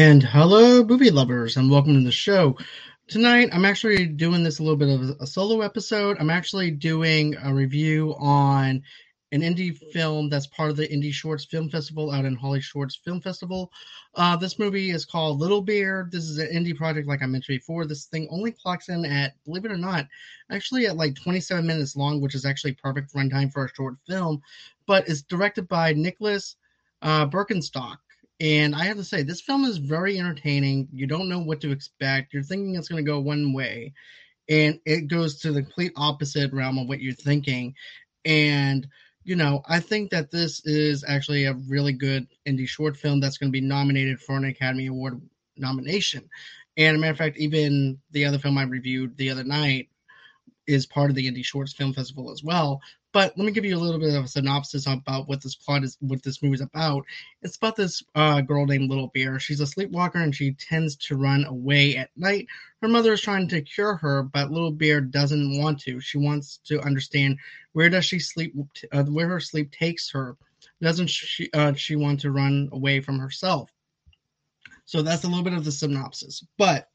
And hello, movie lovers, and welcome to the show. Tonight, I'm actually doing this a little bit of a solo episode. I'm actually doing a review on an indie film that's part of the Indie Shorts Film Festival out in Holly Shorts Film Festival. Uh, this movie is called Little Bear. This is an indie project, like I mentioned before. This thing only clocks in at, believe it or not, actually at like 27 minutes long, which is actually perfect runtime for a short film. But it's directed by Nicholas uh, Birkenstock and I have to say, this film is very entertaining. You don't know what to expect. You're thinking it's going to go one way, and it goes to the complete opposite realm of what you're thinking. And, you know, I think that this is actually a really good indie short film that's going to be nominated for an Academy Award nomination. And, a matter of fact, even the other film I reviewed the other night is part of the Indie Shorts Film Festival as well. But let me give you a little bit of a synopsis about what this plot is, what this movie is about. It's about this uh, girl named Little Bear. She's a sleepwalker and she tends to run away at night. Her mother is trying to cure her, but Little Bear doesn't want to. She wants to understand where does she sleep, uh, where her sleep takes her. Doesn't she? Uh, she want to run away from herself? So that's a little bit of the synopsis. But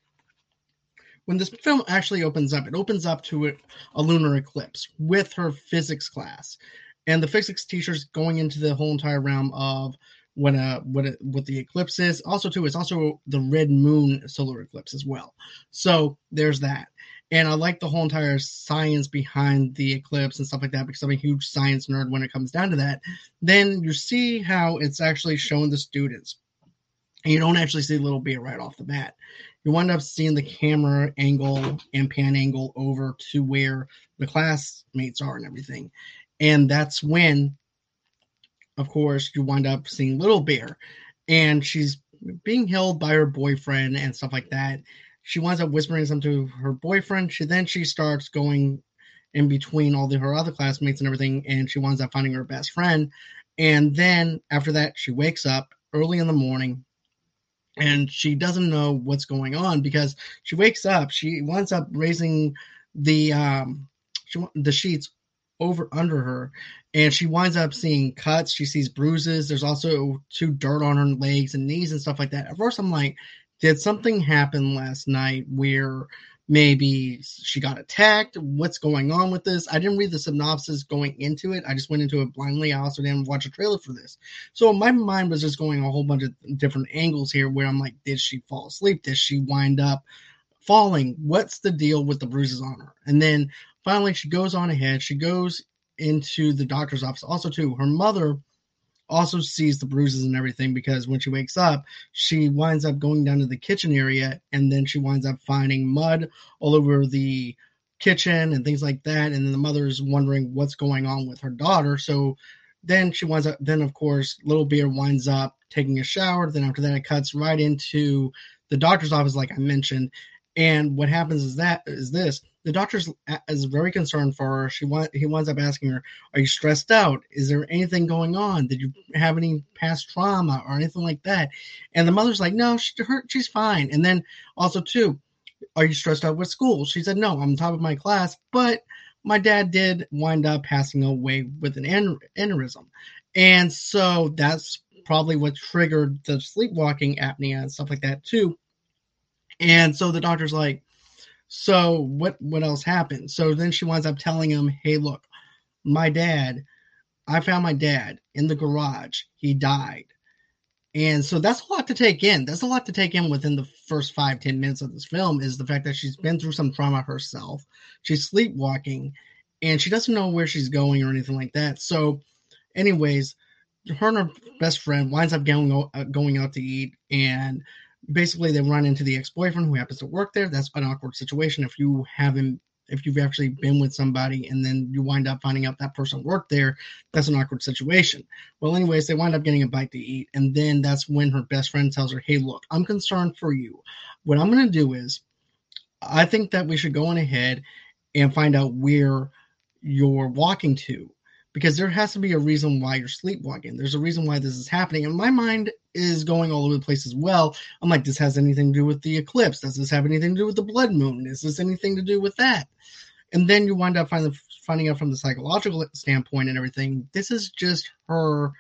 when this film actually opens up, it opens up to a, a lunar eclipse with her physics class, and the physics teacher's going into the whole entire realm of when a what uh, a, what the eclipse is. Also, too, it's also the red moon solar eclipse as well. So there's that. And I like the whole entire science behind the eclipse and stuff like that because I'm a huge science nerd when it comes down to that. Then you see how it's actually shown the students. You don't actually see Little Bear right off the bat you wind up seeing the camera angle and pan angle over to where the classmates are and everything. And that's when, of course, you wind up seeing Little Bear. And she's being held by her boyfriend and stuff like that. She winds up whispering something to her boyfriend. She then she starts going in between all the, her other classmates and everything, and she winds up finding her best friend. And then after that, she wakes up early in the morning and she doesn't know what's going on because she wakes up she winds up raising the um she, the sheets over under her and she winds up seeing cuts she sees bruises there's also two dirt on her legs and knees and stuff like that. At first i'm like did something happen last night where maybe she got attacked. What's going on with this? I didn't read the synopsis going into it. I just went into it blindly. I also didn't watch a trailer for this. So my mind was just going a whole bunch of different angles here where I'm like, did she fall asleep? Did she wind up falling? What's the deal with the bruises on her? And then finally she goes on ahead. She goes into the doctor's office. Also, too, her mother also sees the bruises and everything because when she wakes up, she winds up going down to the kitchen area and then she winds up finding mud all over the kitchen and things like that. And then the mother's wondering what's going on with her daughter. So then she winds up, then of course, Little Bear winds up taking a shower. Then after that, it cuts right into the doctor's office, like I mentioned. And what happens is that is this the doctor is very concerned for her. She want, he winds up asking her, "Are you stressed out? Is there anything going on? Did you have any past trauma or anything like that?" And the mother's like, "No, she, her, she's fine." And then also too, "Are you stressed out with school?" She said, "No, I'm on top of my class, but my dad did wind up passing away with an aneurysm, and so that's probably what triggered the sleepwalking apnea and stuff like that too." And so the doctor's like, so what what else happened? So then she winds up telling him, "Hey, look, my dad, I found my dad in the garage. He died." And so that's a lot to take in. That's a lot to take in within the first five, ten minutes of this film is the fact that she's been through some trauma herself. She's sleepwalking and she doesn't know where she's going or anything like that. So, anyways, her and her best friend winds up going, uh, going out to eat and basically they run into the ex-boyfriend who happens to work there that's an awkward situation if you haven't if you've actually been with somebody and then you wind up finding out that person worked there that's an awkward situation well anyways they wind up getting a bite to eat and then that's when her best friend tells her hey look i'm concerned for you what i'm going to do is i think that we should go on ahead and find out where you're walking to because there has to be a reason why you're sleepwalking. There's a reason why this is happening. And my mind is going all over the place as well. I'm like, this has anything to do with the eclipse? Does this have anything to do with the blood moon? Is this anything to do with that? And then you wind up finding, finding out from the psychological standpoint and everything, this is just her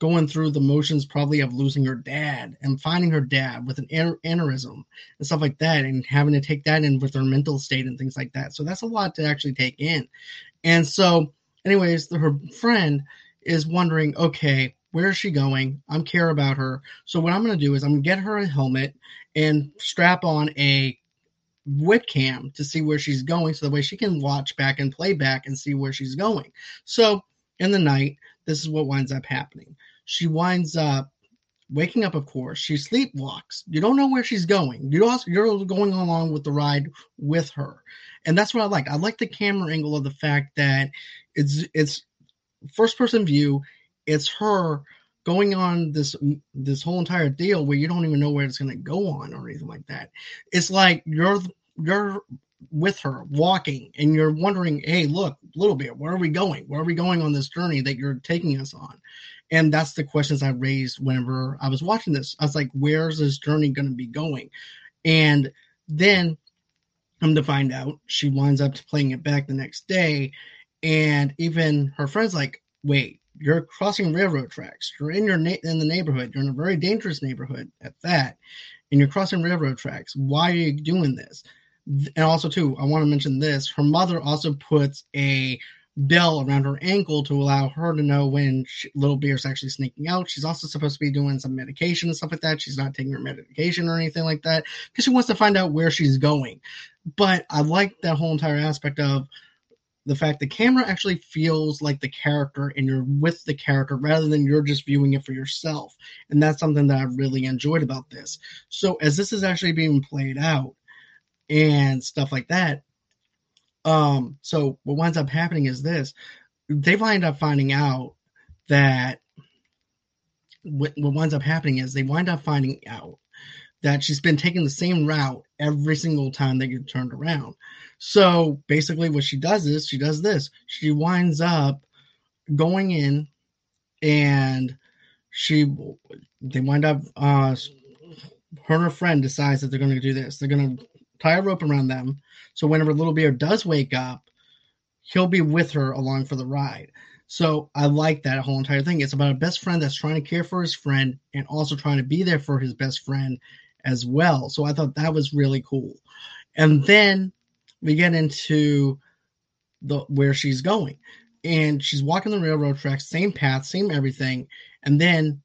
going through the motions probably of losing her dad and finding her dad with an aneurysm and stuff like that and having to take that in with her mental state and things like that so that's a lot to actually take in and so anyways her friend is wondering okay where is she going i am care about her so what i'm going to do is i'm going to get her a helmet and strap on a webcam to see where she's going so that way she can watch back and play back and see where she's going so in the night this is what winds up happening. She winds up waking up, of course. She sleepwalks. You don't know where she's going. You also you're going along with the ride with her, and that's what I like. I like the camera angle of the fact that it's it's first person view. It's her going on this this whole entire deal where you don't even know where it's going to go on or anything like that. It's like you're you're with her walking and you're wondering hey look little bit where are we going? Where are we going on this journey that you're taking us on? And that's the questions i raised whenever i was watching this. I was like where's this journey going to be going? And then come to find out she winds up playing it back the next day and even her friends like wait you're crossing railroad tracks you're in your na- in the neighborhood you're in a very dangerous neighborhood at that and you're crossing railroad tracks why are you doing this and also too, I want to mention this. Her mother also puts a bell around her ankle to allow her to know when she, little bear's actually sneaking out. She's also supposed to be doing some medication and stuff like that. She's not taking her medication or anything like that because she wants to find out where she's going. But I like that whole entire aspect of the fact the camera actually feels like the character and you're with the character rather than you're just viewing it for yourself. And that's something that I really enjoyed about this. So as this is actually being played out, and stuff like that. Um, so what winds up happening is this: they wind up finding out that what, what winds up happening is they wind up finding out that she's been taking the same route every single time that you turned around. So basically, what she does is she does this: she winds up going in, and she they wind up uh her and her friend decides that they're going to do this. They're going to tie a rope around them. So whenever Little Bear does wake up, he'll be with her along for the ride. So I like that whole entire thing. It's about a best friend that's trying to care for his friend and also trying to be there for his best friend as well. So I thought that was really cool. And then we get into the where she's going. And she's walking the railroad tracks, same path, same everything. And then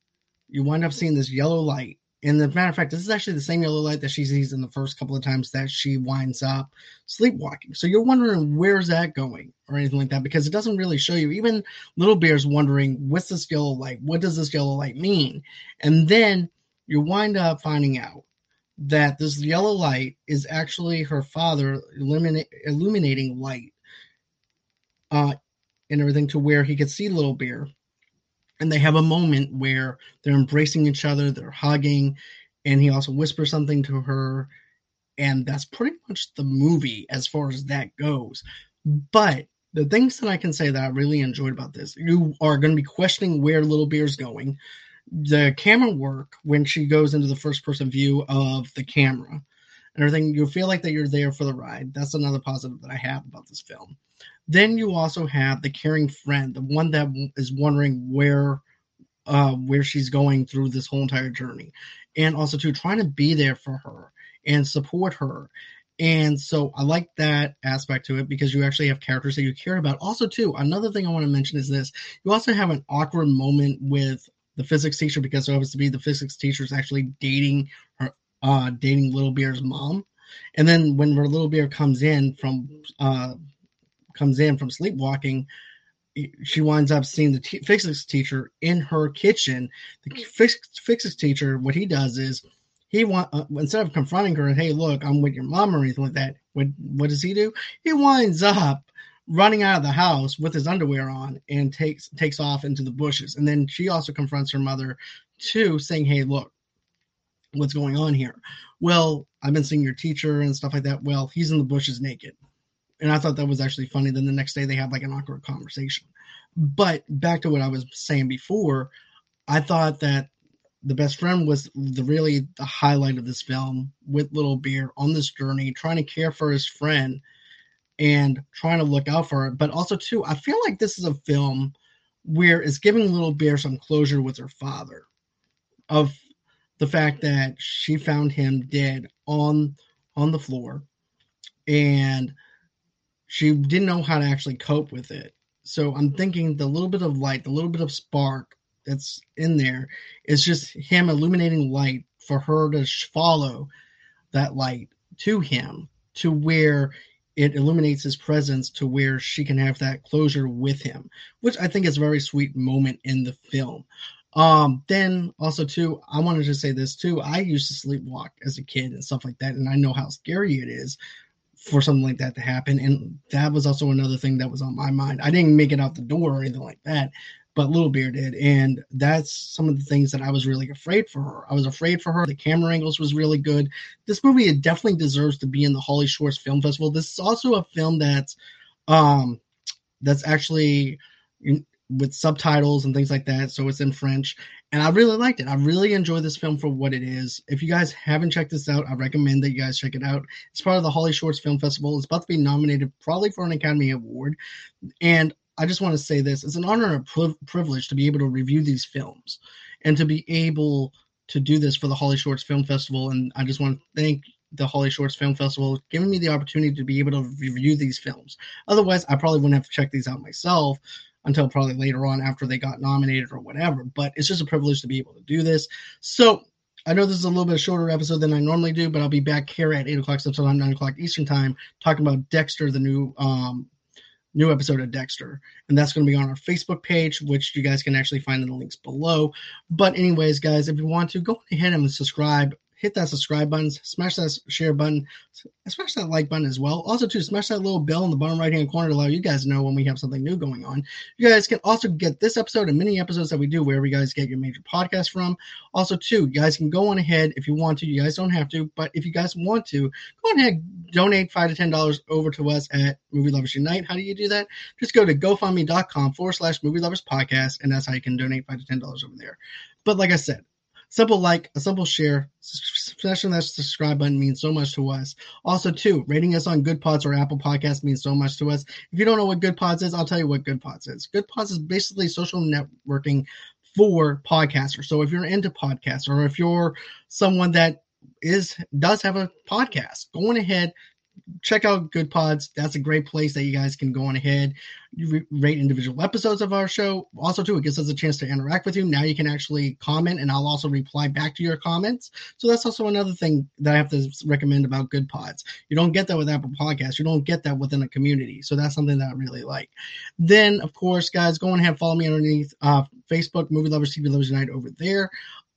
you wind up seeing this yellow light and a matter of fact, this is actually the same yellow light that she sees in the first couple of times that she winds up sleepwalking. So you're wondering where's that going or anything like that because it doesn't really show you. Even Little Bear's wondering what's this yellow light? What does this yellow light mean? And then you wind up finding out that this yellow light is actually her father illuminating light uh, and everything to where he could see Little Bear and they have a moment where they're embracing each other, they're hugging, and he also whispers something to her, and that's pretty much the movie as far as that goes. But the things that I can say that I really enjoyed about this, you are going to be questioning where Little Bear's going. The camera work when she goes into the first person view of the camera and everything, you feel like that you're there for the ride. That's another positive that I have about this film. Then you also have the caring friend, the one that is wondering where uh, where she's going through this whole entire journey, and also to trying to be there for her and support her. And so I like that aspect to it because you actually have characters that you care about. Also, too, another thing I want to mention is this: you also have an awkward moment with the physics teacher because it happens to be the physics teacher is actually dating her, uh, dating Little Bear's mom. And then when Little Bear comes in from uh, comes in from sleepwalking, she winds up seeing the t- physics teacher in her kitchen. The fix physics teacher, what he does is he want uh, instead of confronting her and hey, look, I'm with your mom or anything like that. What what does he do? He winds up running out of the house with his underwear on and takes takes off into the bushes. And then she also confronts her mother too, saying, "Hey, look, what's going on here?" Well, I've been seeing your teacher and stuff like that. Well, he's in the bushes naked and I thought that was actually funny. Then the next day they have like an awkward conversation. But back to what I was saying before, I thought that the best friend was the really the highlight of this film with Little Bear on this journey, trying to care for his friend and trying to look out for it. But also too, I feel like this is a film where it's giving little bear some closure with her father of the fact that she found him dead on on the floor and she didn't know how to actually cope with it so i'm thinking the little bit of light the little bit of spark that's in there is just him illuminating light for her to follow that light to him to where it illuminates his presence to where she can have that closure with him, which I think is a very sweet moment in the film. Um, then also too, I wanted to say this too. I used to sleepwalk as a kid and stuff like that, and I know how scary it is for something like that to happen. And that was also another thing that was on my mind. I didn't make it out the door or anything like that, but Little Bear did. And that's some of the things that I was really afraid for her. I was afraid for her. The camera angles was really good. This movie it definitely deserves to be in the Holly Shorts Film Festival. This is also a film that's um that's actually with subtitles and things like that, so it's in French. And I really liked it. I really enjoyed this film for what it is. If you guys haven't checked this out, I recommend that you guys check it out. It's part of the Holly Shorts Film Festival. It's about to be nominated probably for an Academy Award. And I just want to say this: it's an honor and a privilege to be able to review these films and to be able to do this for the Holly Shorts Film Festival. And I just want to thank the Holly Shorts Film Festival giving me the opportunity to be able to review these films. Otherwise, I probably wouldn't have to check these out myself until probably later on after they got nominated or whatever. But it's just a privilege to be able to do this. So I know this is a little bit shorter episode than I normally do, but I'll be back here at eight o'clock Central Time, nine o'clock Eastern Time, talking about Dexter, the new um, new episode of Dexter. And that's going to be on our Facebook page, which you guys can actually find in the links below. But, anyways, guys, if you want to, go ahead and subscribe hit that subscribe button, smash that share button, smash that like button as well. Also, to smash that little bell in the bottom right hand corner to allow you guys to know when we have something new going on. You guys can also get this episode and many episodes that we do wherever you guys get your major podcast from. Also, too, you guys can go on ahead if you want to. You guys don't have to, but if you guys want to, go on ahead, donate five to ten dollars over to us at Movie Lovers Unite. How do you do that? Just go to GoFundMe.com forward slash Movie Lovers Podcast, and that's how you can donate five to ten dollars over there. But like I said, Simple like, a simple share, smashing that subscribe button means so much to us. Also, too, rating us on Good Pods or Apple Podcasts means so much to us. If you don't know what Good Pods is, I'll tell you what Good Pods is. Good Pods is basically social networking for podcasters. So if you're into podcasts or if you're someone that is does have a podcast, go on ahead, check out Good Pods. That's a great place that you guys can go on ahead, you rate individual episodes of our show. Also, too, it gives us a chance to interact with you. Now you can actually comment, and I'll also reply back to your comments. So that's also another thing that I have to recommend about Good Pods. You don't get that with Apple Podcasts. You don't get that within a community. So that's something that I really like. Then, of course, guys, go on ahead follow me underneath uh, Facebook, Movie Lovers, TV Lovers Unite over there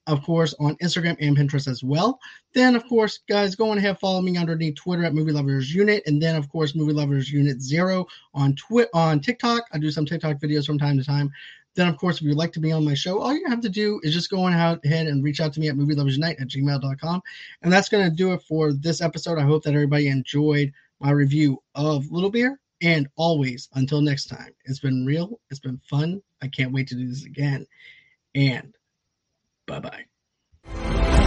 of course, on Instagram and Pinterest as well. Then, of course, guys, go on ahead, follow me underneath Twitter at Movie Lovers Unit, and then, of course, Movie Lovers Unit Zero on Twi- on TikTok. I do some TikTok videos from time to time. Then, of course, if you'd like to be on my show, all you have to do is just go on ahead and reach out to me at Movie Lovers Unite at gmail.com. And that's going to do it for this episode. I hope that everybody enjoyed my review of Little Bear. And always, until next time, it's been real. It's been fun. I can't wait to do this again. And Bye bye.